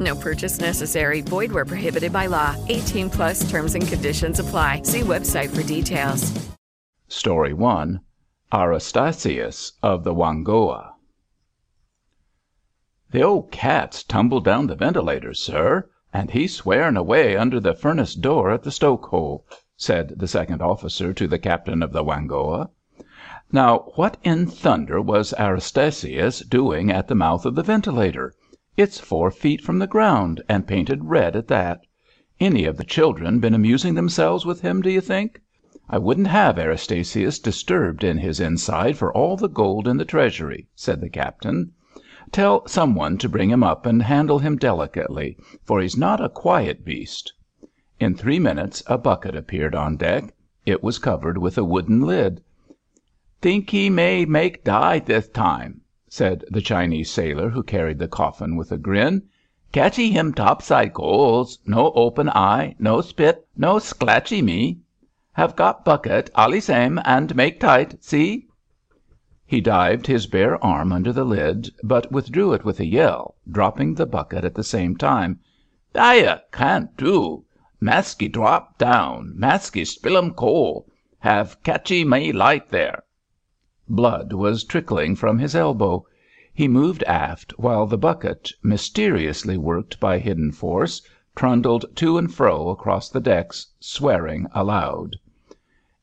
No purchase necessary. Void where prohibited by law. 18 plus terms and conditions apply. See website for details. Story 1 Erastasius of the Whangoa The old cat's tumbled down the ventilator, sir, and he's swearing away under the furnace door at the stoke hole, said the second officer to the captain of the Whangoa. Now, what in thunder was Erastasius doing at the mouth of the ventilator? It's four feet from the ground, and painted red at that. Any of the children been amusing themselves with him, do you think? I wouldn't have Erastasius disturbed in his inside for all the gold in the treasury,' said the captain. 'Tell some one to bring him up and handle him delicately, for he's not a quiet beast.' In three minutes a bucket appeared on deck. It was covered with a wooden lid. "'Think he may make die this time,' said the Chinese sailor who carried the coffin with a grin. "'Catchee him topside coals. No open eye, no spit, no sclatchee me. Have got bucket allee same and make tight. See?' He dived his bare arm under the lid, but withdrew it with a yell, dropping the bucket at the same time. "'Thia! Can't do. Maskee drop down. Maskee spillum coal. Have catchee me light there.' Blood was trickling from his elbow. He moved aft, while the bucket, mysteriously worked by hidden force, trundled to and fro across the decks, swearing aloud.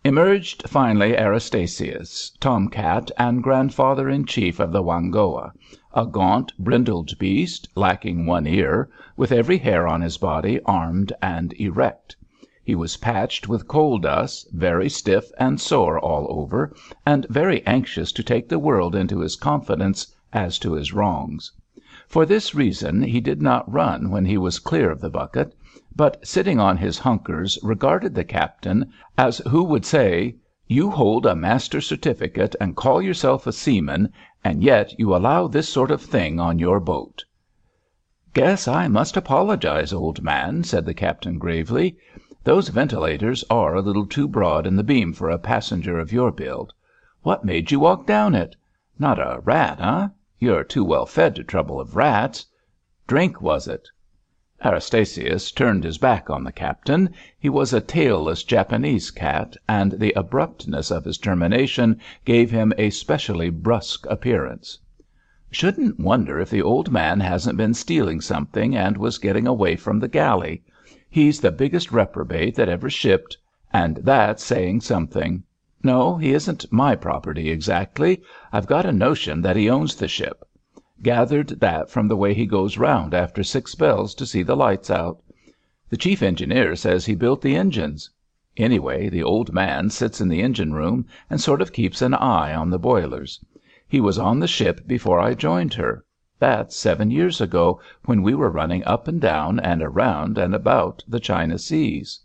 Emerged finally Erastasius, tom cat and grandfather in chief of the Whangoa, a gaunt, brindled beast, lacking one ear, with every hair on his body armed and erect. He was patched with coal dust, very stiff and sore all over, and very anxious to take the world into his confidence as to his wrongs. For this reason he did not run when he was clear of the bucket, but sitting on his hunkers regarded the captain as who would say, "You hold a master's certificate and call yourself a seaman, and yet you allow this sort of thing on your boat." "Guess I must apologise, old man," said the captain, gravely. "Those ventilators are a little too broad in the beam for a passenger of your build. What made you walk down it? Not a rat, eh? You're too well fed to trouble of rats. Drink, was it?" Erastasius turned his back on the captain. He was a tailless Japanese cat, and the abruptness of his termination gave him a specially brusque appearance. "Shouldn't wonder if the old man hasn't been stealing something and was getting away from the galley. He's the biggest reprobate that ever shipped, and that's saying something. No, he isn't my property exactly. I've got a notion that he owns the ship. Gathered that from the way he goes round after six bells to see the lights out. The chief engineer says he built the engines. Anyway, the old man sits in the engine room and sort of keeps an eye on the boilers. He was on the ship before I joined her. That's seven years ago, when we were running up and down and around and about the China seas."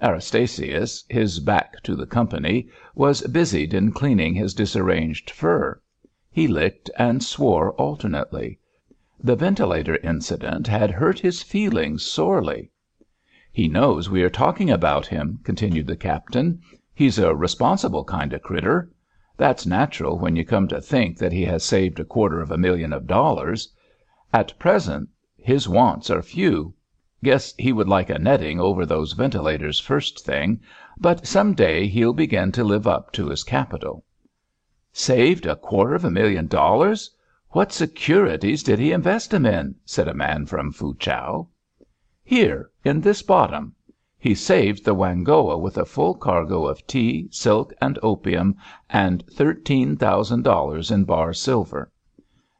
Erastasius, his back to the company, was busied in cleaning his disarranged fur. He licked and swore alternately. The ventilator incident had hurt his feelings sorely. "He knows we are talking about him," continued the captain. "He's a responsible kind of critter. That's natural when you come to think that he has saved a quarter of a million of dollars. At present his wants are few. Guess he would like a netting over those ventilators first thing, but some day he'll begin to live up to his capital." "Saved a quarter of a million dollars! What securities did he invest 'em in?" said a man from Foochow. "Here, in this bottom. He saved the Whangoa with a full cargo of tea, silk, and opium, and thirteen thousand dollars in bar silver.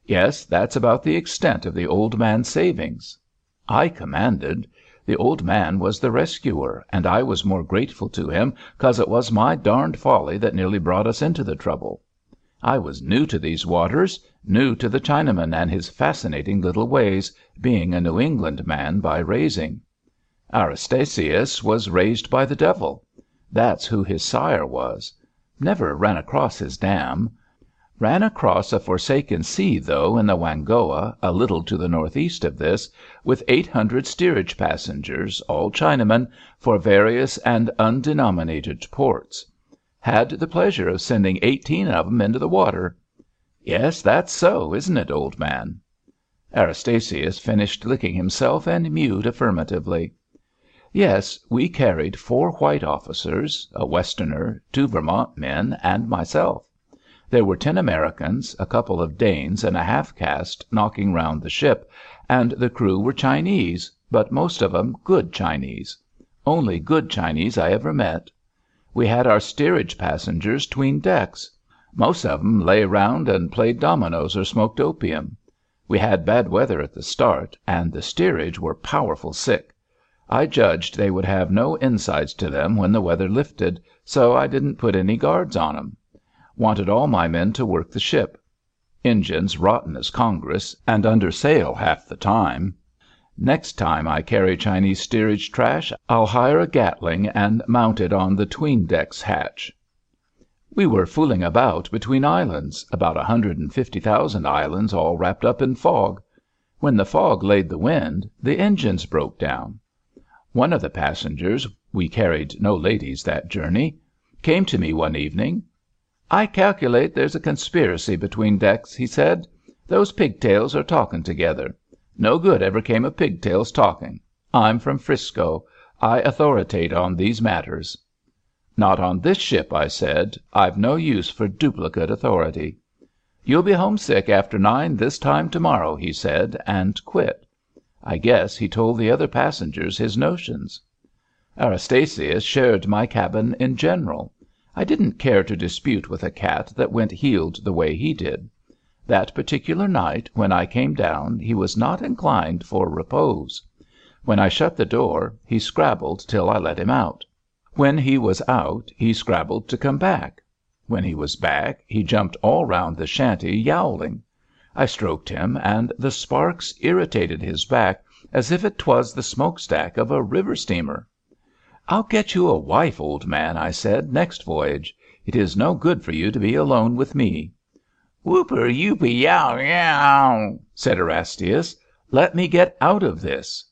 Yes, that's about the extent of the old man's savings. I commanded. The old man was the rescuer, and I was more grateful to him 'cause it was my darned folly that nearly brought us into the trouble. I was new to these waters, new to the Chinaman and his fascinating little ways, being a New England man by raising. Erastasius was raised by the devil. That's who his sire was. Never ran across his dam. Ran across a forsaken sea, though, in the Whangoa, a little to the northeast of this, with eight hundred steerage passengers, all Chinamen, for various and undenominated ports. Had the pleasure of sending eighteen of 'em into the water. Yes, that's so, isn't it, old man?" Erastasius finished licking himself and mewed affirmatively. "Yes, we carried four white officers, a Westerner, two Vermont men, and myself. There were ten Americans, a couple of Danes, and a half caste knocking round the ship, and the crew were Chinese, but most of 'em good Chinese. Only good Chinese I ever met. We had our steerage passengers 'tween decks. Most of 'em lay round and played dominoes or smoked opium. We had bad weather at the start, and the steerage were powerful sick. I judged they would have no insides to them when the weather lifted, so I didn't put any guards on 'em. Wanted all my men to work the ship. Engines rotten as Congress, and under sail half the time. Next time I carry Chinese steerage trash I'll hire a Gatling and mount it on the 'tween decks hatch. We were fooling about between islands, about a hundred and fifty thousand islands all wrapped up in fog. When the fog laid the wind, the engines broke down. One of the passengers we carried no ladies that journey came to me one evening. "I calculate there's a conspiracy between decks,' he said. 'Those pigtails are talking together. No good ever came of pigtails talking. I'm from 'Frisco. I authoritate on these matters." "Not on this ship,' I said. 'I've no use for duplicate authority." "You'll be homesick after nine this time to morrow,' he said, and quit. I guess he told the other passengers his notions. Erastasius shared my cabin in general. I didn't care to dispute with a cat that went heeled the way he did. That particular night when I came down he was not inclined for repose. When I shut the door he scrabbled till I let him out. When he was out he scrabbled to come back. When he was back he jumped all round the shanty yowling. I stroked him, and the sparks irritated his back as if 'twas the smoke stack of a river steamer. "I'll get you a wife, old man,' I said, 'next voyage. It is no good for you to be alone with me.' 'Whooper yoopee yow yow,' said Erastasius. 'Let me get out of this.'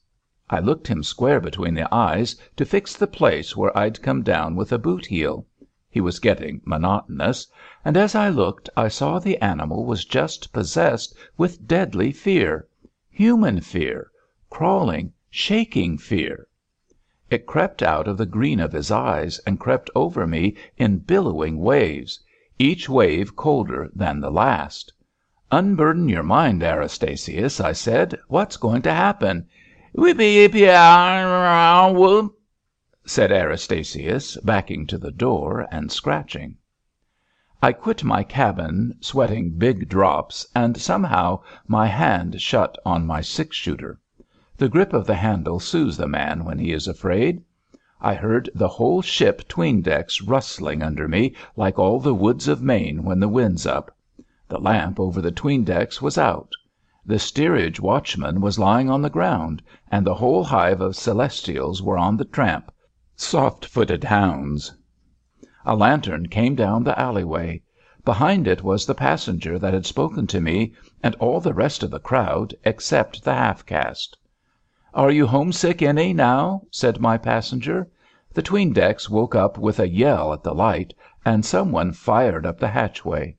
I looked him square between the eyes to fix the place where I'd come down with a boot heel he was getting monotonous and as I looked I saw the animal was just possessed with deadly fear human fear crawling, shaking fear. It crept out of the green of his eyes and crept over me in billowing waves each wave colder than the last. "Unburden your mind, Erastasius,' I said. "What's going to happen?' 'Whippy yippy yow whoop!' Said Erastasius, backing to the door and scratching. I quit my cabin sweating big drops, and somehow my hand shut on my six shooter. The grip of the handle soothes the man when he is afraid. I heard the whole ship 'tween decks rustling under me like all the woods of Maine when the wind's up. The lamp over the 'tween decks was out. The steerage watchman was lying on the ground, and the whole hive of Celestials were on the tramp soft footed hounds. A lantern came down the alleyway. Behind it was the passenger that had spoken to me, and all the rest of the crowd except the half caste. "Are you homesick any, now?" said my passenger. The 'tween decks woke up with a yell at the light, and some one fired up the hatchway.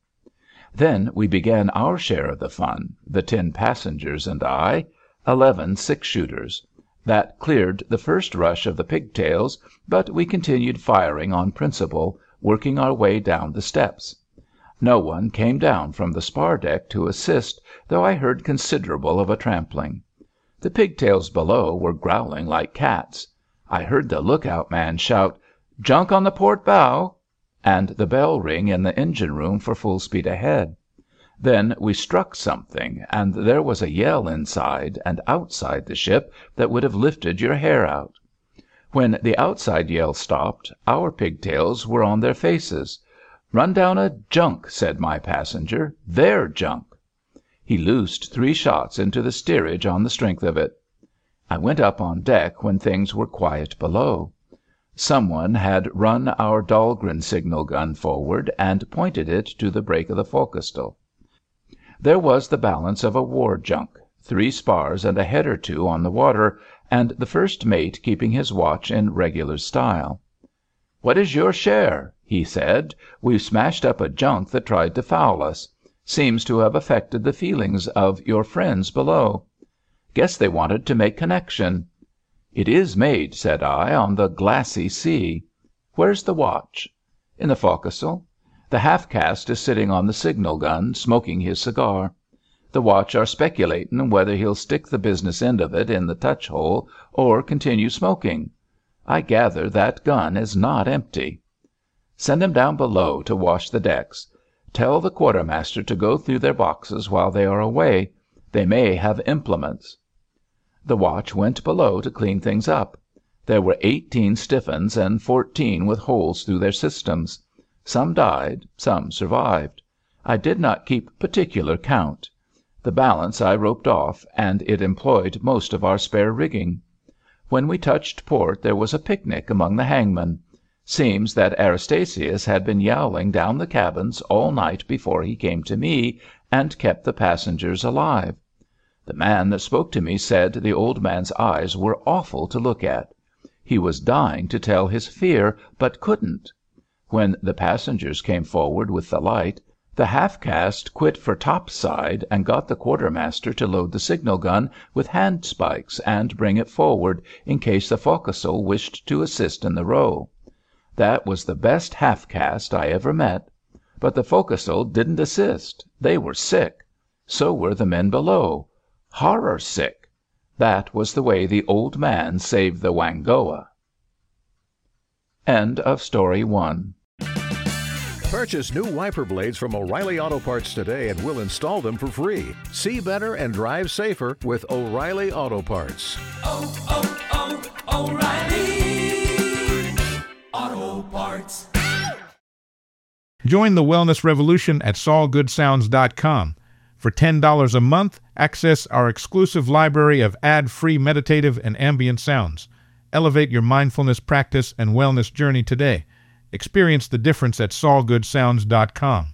Then we began our share of the fun, the ten passengers and I eleven six shooters. That cleared the first rush of the pigtails, but we continued firing on principle, working our way down the steps. No one came down from the spar deck to assist, though I heard considerable of a trampling. The pigtails below were growling like cats. I heard the lookout man shout, "Junk on the port bow," and the bell ring in the engine room for full speed ahead. Then we struck something, and there was a yell inside and outside the ship that would have lifted your hair out. When the outside yell stopped, our pigtails were on their faces. "Run down a junk," said my passenger. "Their junk." He loosed three shots into the steerage on the strength of it. I went up on deck when things were quiet below. Some one had run our Dahlgren signal gun forward and pointed it to the break of the forecastle. There was the balance of a war junk, three spars and a head or two on the water, and the first mate keeping his watch in regular style. "What is your share?" he said. "We've smashed up a junk that tried to foul us. Seems to have affected the feelings of your friends below. Guess they wanted to make connection." "It is made," said I, "on the glassy sea. Where's the watch?" "In the fo'c'sle. The half caste is sitting on the signal gun, smoking his cigar. The watch are speculatin' whether he'll stick the business end of it in the touch hole or continue smoking. I gather that gun is not empty. Send 'em down below to wash the decks. Tell the quartermaster to go through their boxes while they are away. They may have implements." The watch went below to clean things up. There were eighteen stiff 'uns and fourteen with holes through their systems. Some died, some survived. I did not keep particular count. The balance I roped off, and it employed most of our spare rigging. When we touched port there was a picnic among the hangmen. Seems that Erastasius had been yowling down the cabins all night before he came to me, and kept the passengers alive. The man that spoke to me said the old man's eyes were awful to look at. He was dying to tell his fear, but couldn't. When the passengers came forward with the light, the half caste quit for topside and got the quartermaster to load the signal gun with hand spikes and bring it forward in case the fo'c'sle wished to assist in the row. That was the best half caste I ever met. But the fo'c'sle didn't assist. They were sick. So were the men below horror sick. That was the way the old man saved the Whangoa. End of Story 1 Purchase new wiper blades from O'Reilly Auto Parts today and we'll install them for free. See better and drive safer with O'Reilly Auto Parts. oh, oh, oh O'Reilly Auto Parts. Join the wellness revolution at solgoodsounds.com. For $10 a month, access our exclusive library of ad free meditative and ambient sounds. Elevate your mindfulness practice and wellness journey today. Experience the difference at solgoodsounds.com.